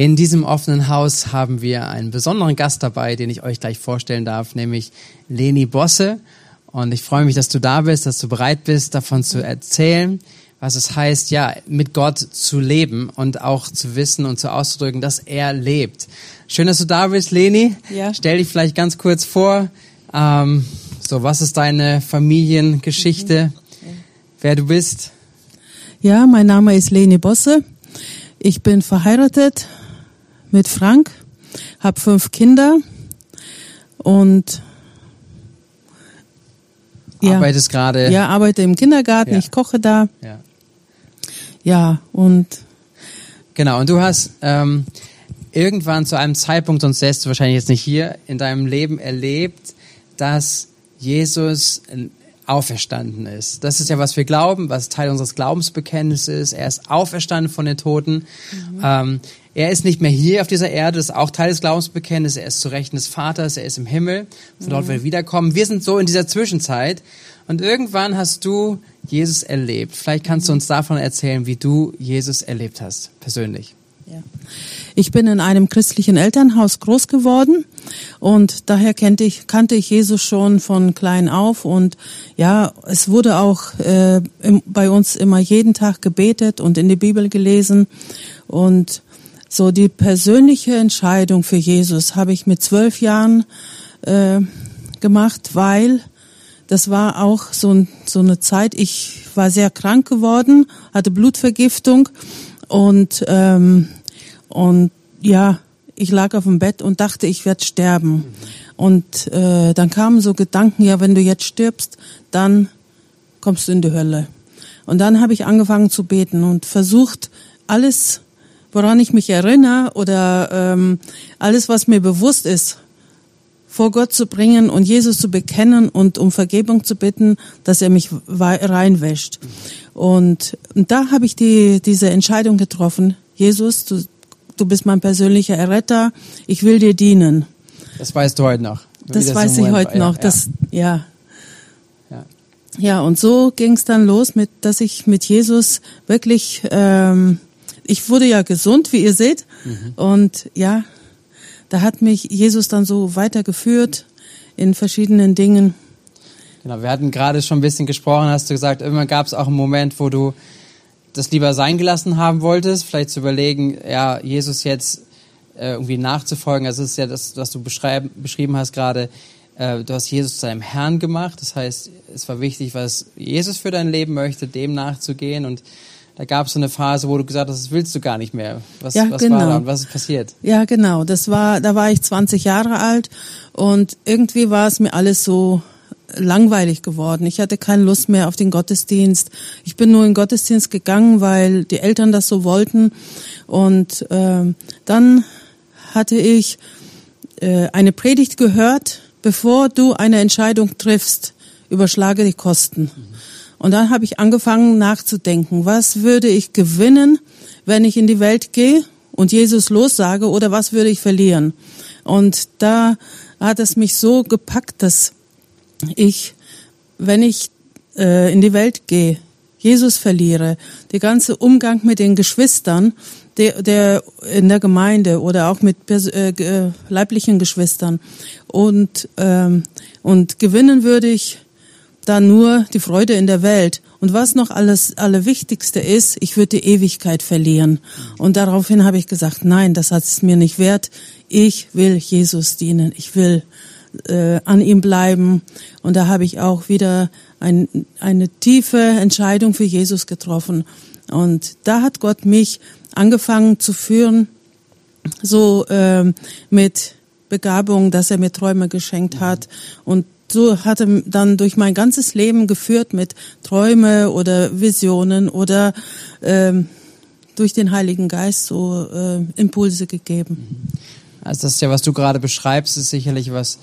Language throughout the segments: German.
In diesem offenen Haus haben wir einen besonderen Gast dabei, den ich euch gleich vorstellen darf, nämlich Leni Bosse. Und ich freue mich, dass du da bist, dass du bereit bist, davon zu erzählen, was es heißt, ja, mit Gott zu leben und auch zu wissen und zu auszudrücken, dass er lebt. Schön, dass du da bist, Leni. Ja. Stell dich vielleicht ganz kurz vor. Ähm, so, was ist deine Familiengeschichte? Mhm. Wer du bist? Ja, mein Name ist Leni Bosse. Ich bin verheiratet mit Frank, habe fünf Kinder und ja, arbeitest gerade. Ja, arbeite im Kindergarten, ja. ich koche da. Ja. Ja, und genau, und du hast ähm, irgendwann zu einem Zeitpunkt, sonst säst du wahrscheinlich jetzt nicht hier, in deinem Leben erlebt, dass Jesus auferstanden ist. Das ist ja, was wir glauben, was Teil unseres Glaubensbekenntnisses ist. Er ist auferstanden von den Toten. Mhm. Ähm, er ist nicht mehr hier auf dieser Erde, das ist auch Teil des Glaubensbekenntnisses. Er ist zu Rechten des Vaters, er ist im Himmel, von dort mhm. wird er wiederkommen. Wir sind so in dieser Zwischenzeit. Und irgendwann hast du Jesus erlebt. Vielleicht kannst du uns davon erzählen, wie du Jesus erlebt hast, persönlich. Ja. Ich bin in einem christlichen Elternhaus groß geworden und daher kannte ich, kannte ich Jesus schon von klein auf und ja, es wurde auch äh, im, bei uns immer jeden Tag gebetet und in die Bibel gelesen und so die persönliche Entscheidung für Jesus habe ich mit zwölf Jahren äh, gemacht, weil das war auch so, so eine Zeit, ich war sehr krank geworden, hatte Blutvergiftung und ähm, und ja, ich lag auf dem Bett und dachte, ich werde sterben. Und äh, dann kamen so Gedanken, ja, wenn du jetzt stirbst, dann kommst du in die Hölle. Und dann habe ich angefangen zu beten und versucht, alles, woran ich mich erinnere oder ähm, alles, was mir bewusst ist, vor Gott zu bringen und Jesus zu bekennen und um Vergebung zu bitten, dass er mich reinwäscht. Und, und da habe ich die, diese Entscheidung getroffen. Jesus, du, du bist mein persönlicher Erretter, ich will dir dienen. Das weißt du heute noch. Das, das weiß ich heute noch. Ja, das, ja. ja. Ja, und so ging es dann los, mit, dass ich mit Jesus wirklich, ähm, ich wurde ja gesund, wie ihr seht. Mhm. Und ja, da hat mich Jesus dann so weitergeführt in verschiedenen Dingen. Genau, wir hatten gerade schon ein bisschen gesprochen, hast du gesagt, immer gab es auch einen Moment, wo du das lieber sein gelassen haben wolltest, vielleicht zu überlegen, ja, Jesus jetzt äh, irgendwie nachzufolgen. Also es ist ja das, was du beschrieben hast gerade, äh, du hast Jesus zu deinem Herrn gemacht. Das heißt, es war wichtig, was Jesus für dein Leben möchte, dem nachzugehen. Und da gab es so eine Phase, wo du gesagt hast, das willst du gar nicht mehr. Was, ja, was genau. war da und was ist passiert? Ja, genau. Das war, da war ich 20 Jahre alt und irgendwie war es mir alles so langweilig geworden. Ich hatte keine Lust mehr auf den Gottesdienst. Ich bin nur in den Gottesdienst gegangen, weil die Eltern das so wollten. Und äh, dann hatte ich äh, eine Predigt gehört, bevor du eine Entscheidung triffst, überschlage die Kosten. Und dann habe ich angefangen nachzudenken, was würde ich gewinnen, wenn ich in die Welt gehe und Jesus lossage oder was würde ich verlieren? Und da hat es mich so gepackt, dass ich, wenn ich äh, in die Welt gehe, Jesus verliere, der ganze Umgang mit den Geschwistern, der, der in der Gemeinde oder auch mit äh, leiblichen Geschwistern und ähm, und gewinnen würde ich dann nur die Freude in der Welt. Und was noch alles Allerwichtigste ist, ich würde die Ewigkeit verlieren. Und daraufhin habe ich gesagt, nein, das hat es mir nicht wert. Ich will Jesus dienen. Ich will äh, an ihm bleiben. Und da habe ich auch wieder ein, eine tiefe Entscheidung für Jesus getroffen. Und da hat Gott mich angefangen zu führen, so äh, mit Begabung, dass er mir Träume geschenkt hat. Und so hat er dann durch mein ganzes Leben geführt mit Träume oder Visionen oder ähm, durch den Heiligen Geist so äh, Impulse gegeben. Also das ist ja, was du gerade beschreibst, ist sicherlich was,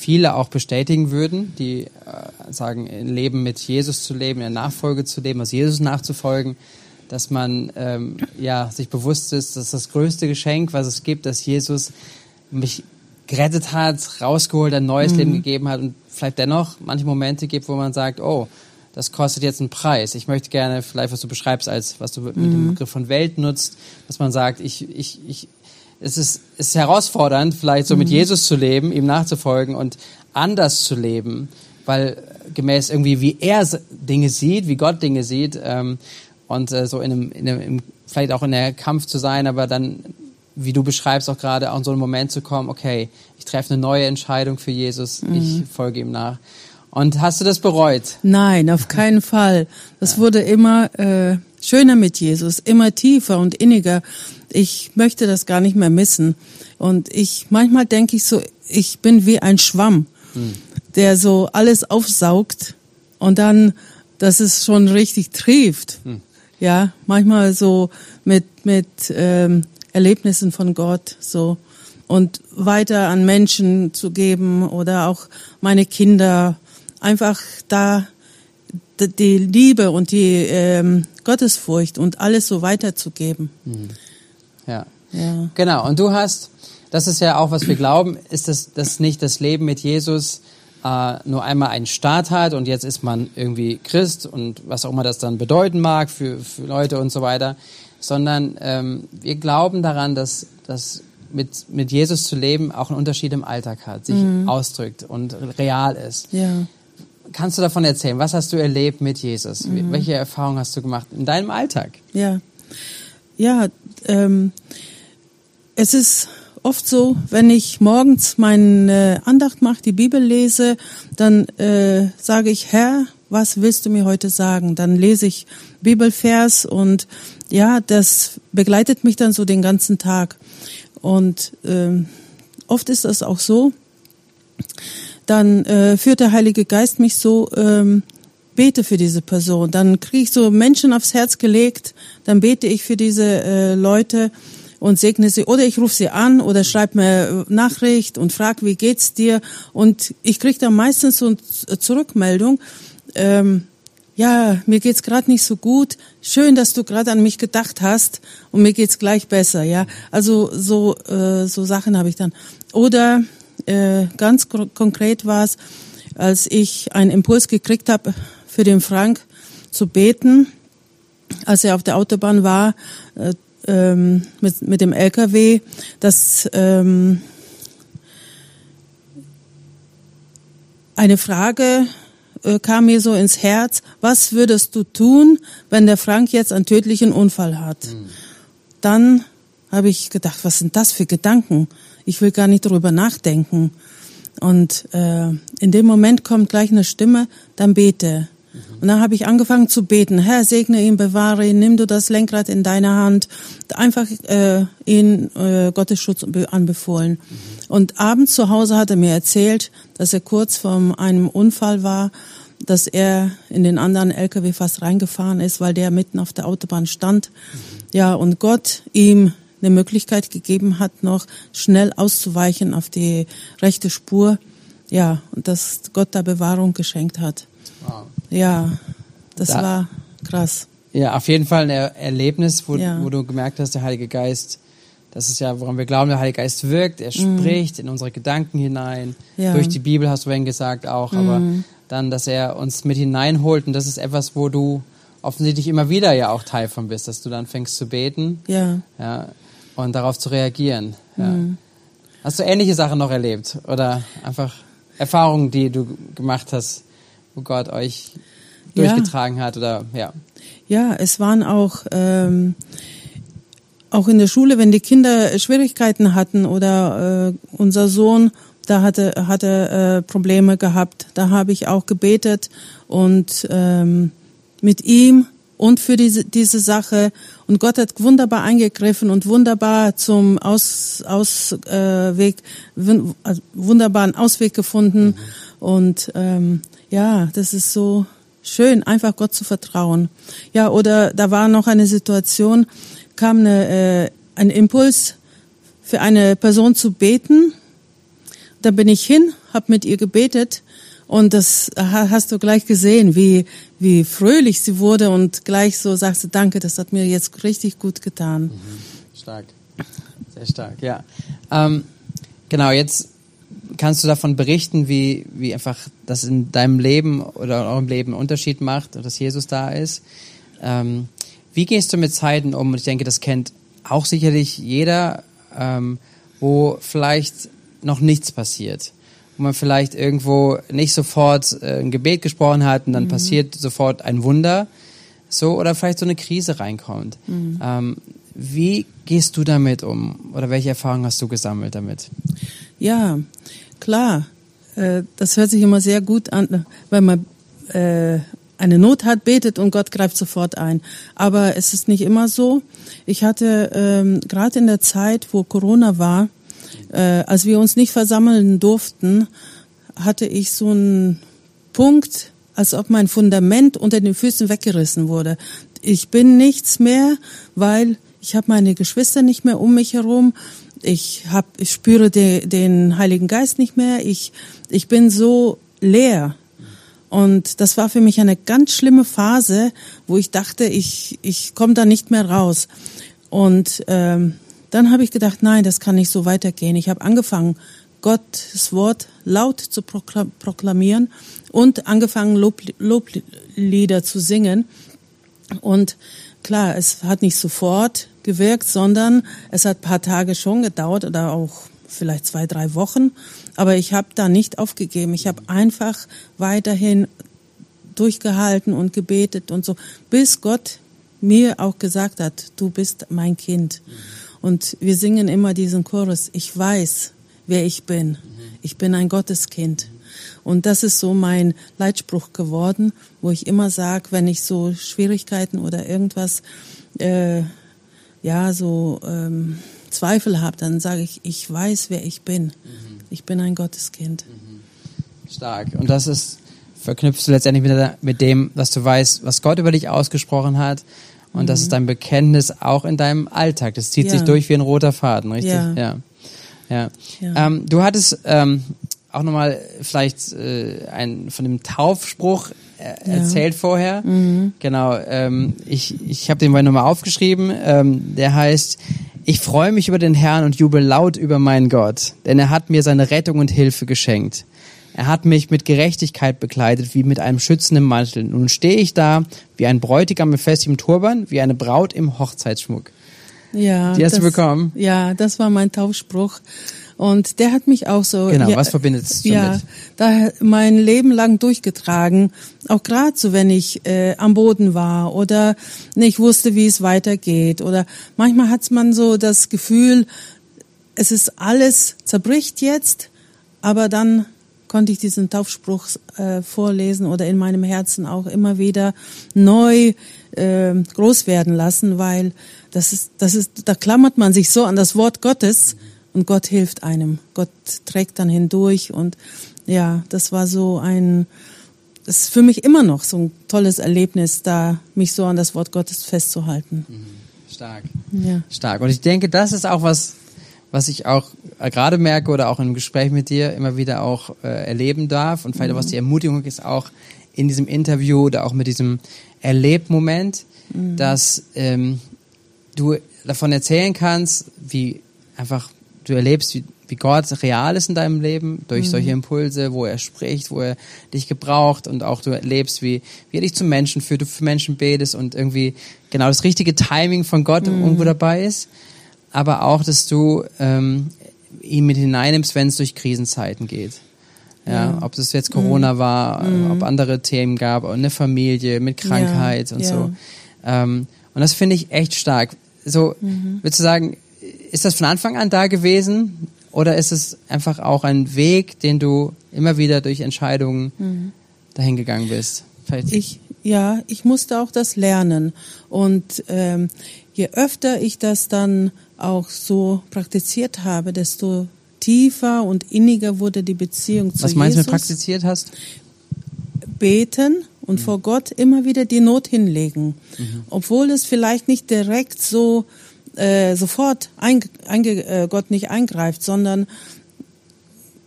viele auch bestätigen würden, die äh, sagen, ein Leben mit Jesus zu leben, in der Nachfolge zu leben, aus Jesus nachzufolgen, dass man ähm, ja sich bewusst ist, dass das größte Geschenk, was es gibt, dass Jesus mich gerettet hat, rausgeholt, ein neues mhm. Leben gegeben hat und vielleicht dennoch manche Momente gibt, wo man sagt, oh, das kostet jetzt einen Preis. Ich möchte gerne vielleicht, was du beschreibst, als was du mit dem mhm. Begriff von Welt nutzt, dass man sagt, ich, ich, ich es ist, es ist herausfordernd, vielleicht so mit Mhm. Jesus zu leben, ihm nachzufolgen und anders zu leben, weil gemäß irgendwie, wie er Dinge sieht, wie Gott Dinge sieht, ähm, und äh, so in einem, in einem, vielleicht auch in der Kampf zu sein, aber dann, wie du beschreibst, auch gerade auch in so einen Moment zu kommen, okay, treffe eine neue Entscheidung für Jesus, Mhm. ich folge ihm nach. Und hast du das bereut? Nein, auf keinen Fall. Das wurde immer äh, schöner mit Jesus, immer tiefer und inniger. Ich möchte das gar nicht mehr missen. Und ich manchmal denke ich so, ich bin wie ein Schwamm, der so alles aufsaugt und dann, dass es schon richtig trieft. Ja, manchmal so mit mit ähm, Erlebnissen von Gott so und weiter an Menschen zu geben oder auch meine Kinder einfach da die Liebe und die ähm, Gottesfurcht und alles so weiterzugeben. Ja. Ja. Genau, und du hast, das ist ja auch, was wir glauben, ist, dass, dass nicht das Leben mit Jesus äh, nur einmal einen Start hat und jetzt ist man irgendwie Christ und was auch immer das dann bedeuten mag für, für Leute und so weiter, sondern ähm, wir glauben daran, dass, dass mit, mit Jesus zu leben auch einen Unterschied im Alltag hat, sich ausdrückt und real ist. Ja. Kannst du davon erzählen? Was hast du erlebt mit Jesus? Wie- Welche Erfahrungen hast du gemacht in deinem Alltag? Ja, ja. Ähm, es ist oft so, wenn ich morgens meine Andacht mache, die Bibel lese, dann äh, sage ich, Herr, was willst du mir heute sagen? Dann lese ich Bibelvers und ja, das begleitet mich dann so den ganzen Tag. Und ähm, oft ist das auch so, dann äh, führt der Heilige Geist mich so, ähm, bete für diese Person. Dann kriege ich so Menschen aufs Herz gelegt, dann bete ich für diese äh, Leute und segne sie. Oder ich rufe sie an oder schreibe mir äh, Nachricht und frage, wie geht's dir? Und ich kriege dann meistens so eine Zurückmeldung. Ähm, ja, mir geht's gerade nicht so gut. Schön, dass du gerade an mich gedacht hast und mir geht's gleich besser. Ja, also so äh, so Sachen habe ich dann. Oder äh, ganz konkret war es, als ich einen Impuls gekriegt habe, für den Frank zu beten, als er auf der Autobahn war äh, ähm, mit mit dem LKW, dass ähm, eine Frage äh, kam mir so ins Herz, was würdest du tun, wenn der Frank jetzt einen tödlichen Unfall hat? Dann habe ich gedacht, was sind das für Gedanken? Ich will gar nicht darüber nachdenken. Und äh, in dem Moment kommt gleich eine Stimme, dann bete. Und dann habe ich angefangen zu beten. Herr, segne ihn, bewahre ihn, nimm du das Lenkrad in deine Hand. Einfach äh, ihn äh, Gottes Schutz be- anbefohlen. Und abends zu Hause hat er mir erzählt, dass er kurz vor einem Unfall war, dass er in den anderen LKW fast reingefahren ist, weil der mitten auf der Autobahn stand. Ja, und Gott ihm eine Möglichkeit gegeben hat, noch schnell auszuweichen auf die rechte Spur. Ja, und dass Gott da Bewahrung geschenkt hat. Wow. Ja, das Da- war krass. Ja, auf jeden Fall ein Er Erlebnis, wo, Ja. wo du gemerkt hast, der Heilige Geist, das ist ja, woran wir glauben, der Heilige Geist wirkt, er spricht in unsere Gedanken hinein, Mhm. Ja. Mhm. durch die Bibel hast du vorhin gesagt auch, aber dann, dass er uns mit hineinholt und das ist etwas, wo du offensichtlich immer wieder ja auch Teil von bist, dass du dann fängst zu beten Ja, ja, und darauf zu reagieren. Ja. Mhm. Hast du ähnliche Sachen noch erlebt oder einfach Erfahrungen, die du gemacht hast, wo Gott euch Ja. durchgetragen hat oder ja. ja, es waren auch ähm, auch in der Schule, wenn die Kinder Schwierigkeiten hatten oder äh, unser Sohn, da hatte hatte äh, Probleme gehabt, da habe ich auch gebetet und ähm, mit ihm und für diese diese Sache und Gott hat wunderbar eingegriffen und wunderbar zum Aus, Ausweg äh, also wunderbaren Ausweg gefunden und ähm, ja, das ist so schön, einfach Gott zu vertrauen. Ja, oder da war noch eine Situation, kam eine, äh, ein Impuls für eine Person zu beten. Da bin ich hin, habe mit ihr gebetet und das ha- hast du gleich gesehen, wie, wie fröhlich sie wurde und gleich so sagst du, danke, das hat mir jetzt richtig gut getan. Stark. Sehr stark, ja. Ähm, genau, jetzt kannst du davon berichten, wie, wie einfach das in deinem Leben oder in eurem Leben einen Unterschied macht, dass Jesus da ist. Ähm, wie gehst du mit Zeiten um? Und ich denke, das kennt auch sicherlich jeder ähm, wo vielleicht noch nichts passiert, wo man vielleicht irgendwo nicht sofort äh, ein Gebet gesprochen hat und dann mhm. passiert sofort ein Wunder, so oder vielleicht so eine Krise reinkommt. Mhm. Ähm, wie gehst du damit um oder welche Erfahrungen hast du gesammelt damit? Ja, klar. Äh, das hört sich immer sehr gut an, wenn man äh, eine Not hat, betet und Gott greift sofort ein. Aber es ist nicht immer so. Ich hatte ähm, gerade in der Zeit, wo Corona war, äh, als wir uns nicht versammeln durften, hatte ich so einen Punkt, als ob mein Fundament unter den Füßen weggerissen wurde. Ich bin nichts mehr, weil ich habe meine Geschwister nicht mehr um mich herum. Ich hab, ich spüre de, den Heiligen Geist nicht mehr. Ich, ich bin so leer. Und das war für mich eine ganz schlimme Phase, wo ich dachte, ich, ich komme da nicht mehr raus. Und ähm, dann habe ich gedacht, nein, das kann nicht so weitergehen. Ich habe angefangen, Gottes Wort laut zu proklamieren und angefangen, Lob, Loblieder zu singen. Und klar, es hat nicht sofort gewirkt, sondern es hat paar Tage schon gedauert oder auch vielleicht zwei, drei Wochen. Aber ich habe da nicht aufgegeben. Ich habe einfach weiterhin durchgehalten und gebetet und so, bis Gott mir auch gesagt hat, du bist mein Kind. Und wir singen immer diesen Chorus, ich weiß, wer ich bin. Ich bin ein Gotteskind. Und das ist so mein Leitspruch geworden, wo ich immer sage, wenn ich so Schwierigkeiten oder irgendwas, äh, ja, so ähm, Zweifel habe, dann sage ich, ich weiß, wer ich bin. Mhm. Ich bin ein Gotteskind. Mhm. Stark. Und das ist, verknüpfst du letztendlich mit, mit dem, dass du weißt, was Gott über dich ausgesprochen hat. Und mhm. das ist dein Bekenntnis auch in deinem Alltag. Das zieht ja. sich durch wie ein roter Faden, richtig? Ja. ja. ja. ja. Ähm, du hattest ähm, auch nochmal vielleicht äh, ein, von dem Taufspruch äh, erzählt vorher. Mhm. Genau. Ähm, ich ich habe den mal nochmal aufgeschrieben. Ähm, der heißt, ich freue mich über den Herrn und jubel laut über meinen Gott, denn er hat mir seine Rettung und Hilfe geschenkt. Er hat mich mit Gerechtigkeit bekleidet, wie mit einem schützenden Mantel. Nun stehe ich da, wie ein Bräutigam mit festigem Turban, wie eine Braut im Hochzeitsschmuck. Ja. Die hast das, du bekommen? Ja, das war mein Taufspruch. Und der hat mich auch so. Genau, ja, was verbindet es Ja, da mein Leben lang durchgetragen. Auch gerade so, wenn ich äh, am Boden war oder nicht wusste, wie es weitergeht. Oder manchmal hat man so das Gefühl, es ist alles zerbricht jetzt, aber dann konnte ich diesen Taufspruch äh, vorlesen oder in meinem Herzen auch immer wieder neu äh, groß werden lassen, weil das ist, das ist, da klammert man sich so an das Wort Gottes und Gott hilft einem. Gott trägt dann hindurch und ja, das war so ein, das ist für mich immer noch so ein tolles Erlebnis, da mich so an das Wort Gottes festzuhalten. Mhm. Stark. Ja. Stark. Und ich denke, das ist auch was, was ich auch äh, gerade merke oder auch im Gespräch mit dir immer wieder auch äh, erleben darf und vielleicht mhm. was die Ermutigung ist auch in diesem Interview oder auch mit diesem Erlebmoment, mhm. dass ähm, du davon erzählen kannst, wie einfach du erlebst, wie, wie Gott real ist in deinem Leben durch mhm. solche Impulse, wo er spricht, wo er dich gebraucht und auch du erlebst, wie, wie er dich zum Menschen führt, du für Menschen betest und irgendwie genau das richtige Timing von Gott mhm. irgendwo dabei ist. Aber auch, dass du ähm, ihn mit hineinnimmst, wenn es durch Krisenzeiten geht. Ja, ob es jetzt Corona mhm. war, mhm. ob andere Themen gab, eine Familie mit Krankheit ja. und ja. so. Ähm, und das finde ich echt stark. So, mhm. würdest du sagen, ist das von Anfang an da gewesen oder ist es einfach auch ein Weg, den du immer wieder durch Entscheidungen mhm. dahin gegangen bist? Vielleicht. Ich, ja, ich musste auch das lernen. Und ähm, je öfter ich das dann auch so praktiziert habe, desto tiefer und inniger wurde die Beziehung zu Was meinst du, praktiziert hast? Beten und mhm. vor Gott immer wieder die Not hinlegen. Mhm. Obwohl es vielleicht nicht direkt so äh, sofort ein, einge, äh, Gott nicht eingreift, sondern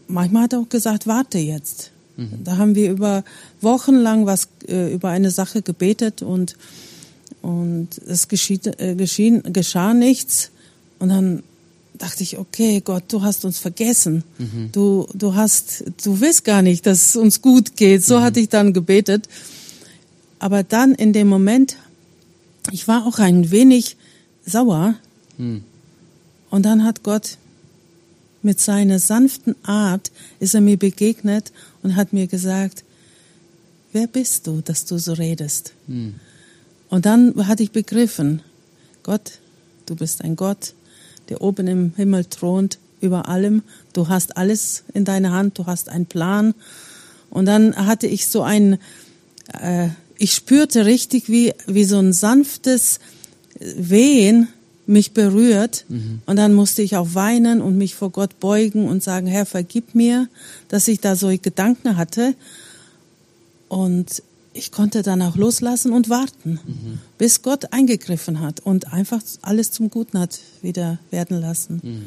manchmal hat er auch gesagt, warte jetzt. Mhm. Da haben wir über Wochen lang was äh, über eine Sache gebetet und und es geschieht, äh, geschehen, geschah nichts und dann dachte ich, okay, Gott, du hast uns vergessen. Mhm. Du, du hast, du willst gar nicht, dass es uns gut geht. So mhm. hatte ich dann gebetet. Aber dann in dem Moment, ich war auch ein wenig sauer. Hm. Und dann hat Gott mit seiner sanften Art, ist er mir begegnet und hat mir gesagt, wer bist du, dass du so redest? Hm. Und dann hatte ich begriffen, Gott, du bist ein Gott, der oben im Himmel thront, über allem. Du hast alles in deiner Hand, du hast einen Plan. Und dann hatte ich so ein, äh, ich spürte richtig, wie, wie so ein sanftes Wehen mich berührt. Mhm. Und dann musste ich auch weinen und mich vor Gott beugen und sagen, Herr, vergib mir, dass ich da so Gedanken hatte. Und ich konnte dann auch loslassen und warten, Mhm. bis Gott eingegriffen hat und einfach alles zum Guten hat wieder werden lassen. Mhm.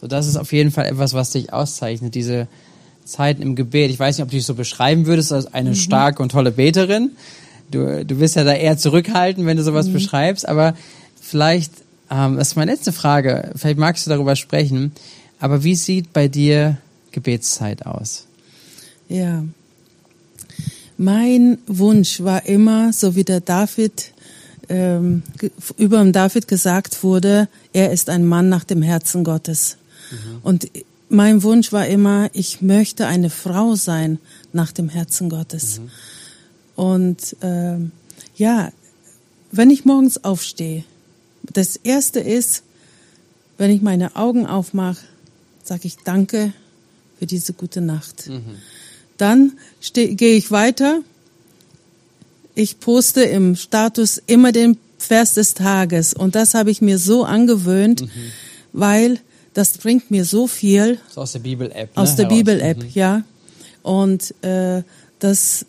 So, das ist auf jeden Fall etwas, was dich auszeichnet, diese Zeiten im Gebet. Ich weiß nicht, ob du dich so beschreiben würdest als eine starke und tolle Beterin. Du, du wirst ja da eher zurückhalten, wenn du sowas beschreibst, aber vielleicht, ähm, das ist meine letzte Frage, vielleicht magst du darüber sprechen, aber wie sieht bei dir Gebetszeit aus? Ja. Mein Wunsch war immer, so wie der David, ähm, über dem David gesagt wurde, er ist ein Mann nach dem Herzen Gottes. Und mein Wunsch war immer, ich möchte eine Frau sein nach dem Herzen Gottes. Und ähm, ja, wenn ich morgens aufstehe, das erste ist, wenn ich meine Augen aufmache, sage ich Danke für diese gute Nacht. Dann steh- gehe ich weiter. Ich poste im Status immer den Vers des Tages und das habe ich mir so angewöhnt, weil das bringt mir so viel So aus der Bibel-App. Ne? aus der. Bibel-App, ja. Und äh, das,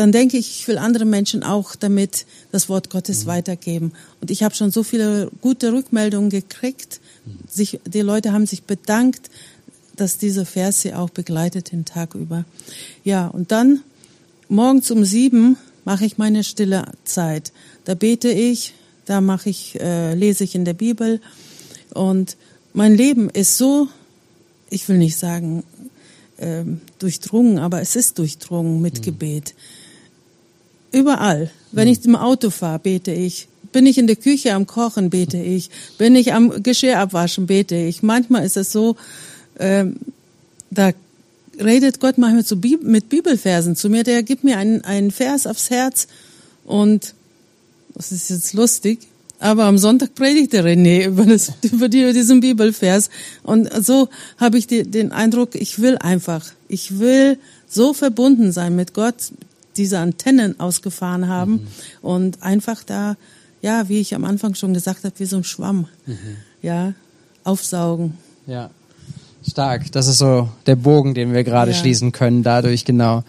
dann denke ich, ich will andere Menschen auch damit das Wort Gottes weitergeben. Und ich habe schon so viele gute Rückmeldungen gekriegt. Sich, die Leute haben sich bedankt, dass diese Vers sie auch begleitet den Tag über. Ja, und dann morgens um sieben mache ich meine stille Zeit. Da bete ich, da mache ich, äh, lese ich in der Bibel und mein Leben ist so, ich will nicht sagen ähm, durchdrungen, aber es ist durchdrungen mit Gebet. Überall. Wenn ich im Auto fahre, bete ich. Bin ich in der Küche am Kochen, bete ich. Bin ich am Geschirr abwaschen, bete ich. Manchmal ist es so, ähm, da redet Gott manchmal zu Bib mit Bibelversen zu mir. Der gibt mir einen, einen Vers aufs Herz und das ist jetzt lustig. Aber am Sonntag predigt der René über, das, über die, diesen Bibelvers. Und so habe ich die, den Eindruck, ich will einfach, ich will so verbunden sein mit Gott, diese Antennen ausgefahren haben und einfach da, ja, wie ich am Anfang schon gesagt habe, wie so ein Schwamm, ja, aufsaugen. Ja, stark. Das ist so der Bogen, den wir gerade Ja. schließen können, dadurch genau.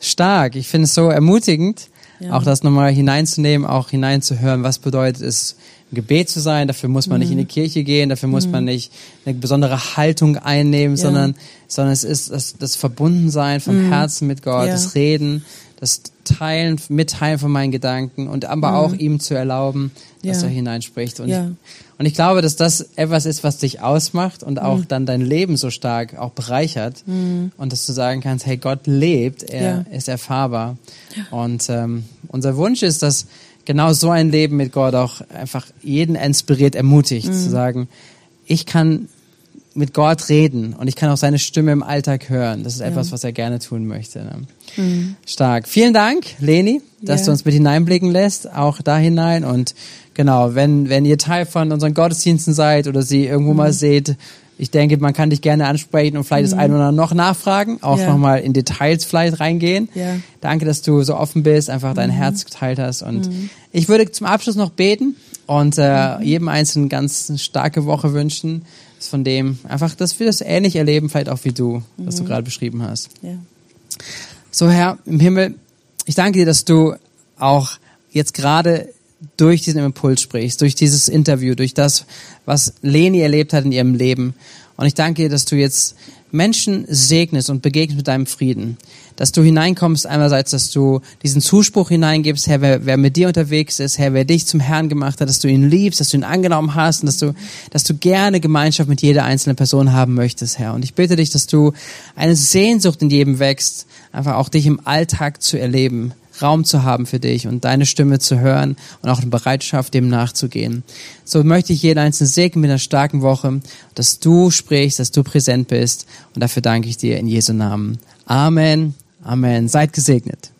Stark. Ich finde es so ermutigend, Ja. auch das nochmal hineinzunehmen, auch hineinzuhören, was bedeutet es, Gebet zu sein. Dafür muss man nicht in die Kirche gehen, dafür muss man nicht eine besondere Haltung einnehmen, Mhm. Ja. sondern, sondern es ist das, das Verbundensein vom Herzen mit Gott, Mhm. Ja. das Reden, das Teilen, Mitteilen von meinen Gedanken und aber auch ihm zu erlauben, dass Mhm. Ja. er hineinspricht. Und Ja. ich, und ich glaube, dass das etwas ist, was dich ausmacht und auch Mhm. dann dein Leben so stark auch bereichert. Und dass du sagen kannst, hey, Gott lebt, er Ja. ist erfahrbar. Und ähm, unser Wunsch ist, dass genau so ein Leben mit Gott auch einfach jeden inspiriert, ermutigt, Mhm. zu sagen, ich kann mit Gott reden und ich kann auch seine Stimme im Alltag hören. Das ist etwas, was er gerne tun möchte. Ne? Stark. Vielen Dank, Leni, dass Mhm. Ja. du uns mit hineinblicken lässt, auch da hinein. Und genau, wenn, wenn ihr Teil von unseren Gottesdiensten seid oder sie irgendwo Mhm. mal seht, ich denke, man kann dich gerne ansprechen und vielleicht das eine oder andere noch nachfragen, auch Ja. nochmal in Details vielleicht reingehen. Ja. Danke, dass du so offen bist, einfach dein Herz geteilt hast. Und ich würde zum Abschluss noch beten und äh, jedem Einzelnen ganz starke Woche wünschen, von dem einfach, dass wir das ähnlich erleben, vielleicht auch wie du, was du gerade beschrieben hast. Ja. So, Herr im Himmel, ich danke dir, dass du auch jetzt gerade durch diesen Impuls sprichst, durch dieses Interview, durch das, was Leni erlebt hat in ihrem Leben. Und ich danke dir, dass du jetzt Menschen segnest und begegnest mit deinem Frieden. Dass du hineinkommst, einerseits, dass du diesen Zuspruch hineingibst, Herr, wer, wer mit dir unterwegs ist, Herr, wer dich zum Herrn gemacht hat, dass du ihn liebst, dass du ihn angenommen hast und dass du, dass du gerne Gemeinschaft mit jeder einzelnen Person haben möchtest, Herr. Und ich bitte dich, dass du eine Sehnsucht in jedem wächst, einfach auch dich im Alltag zu erleben, Raum zu haben für dich und deine Stimme zu hören und auch eine Bereitschaft, dem nachzugehen. So möchte ich jeden einzelnen segnen mit einer starken Woche, dass du sprichst, dass du präsent bist und dafür danke ich dir in Jesu Namen. Amen. Amen. Seid gesegnet.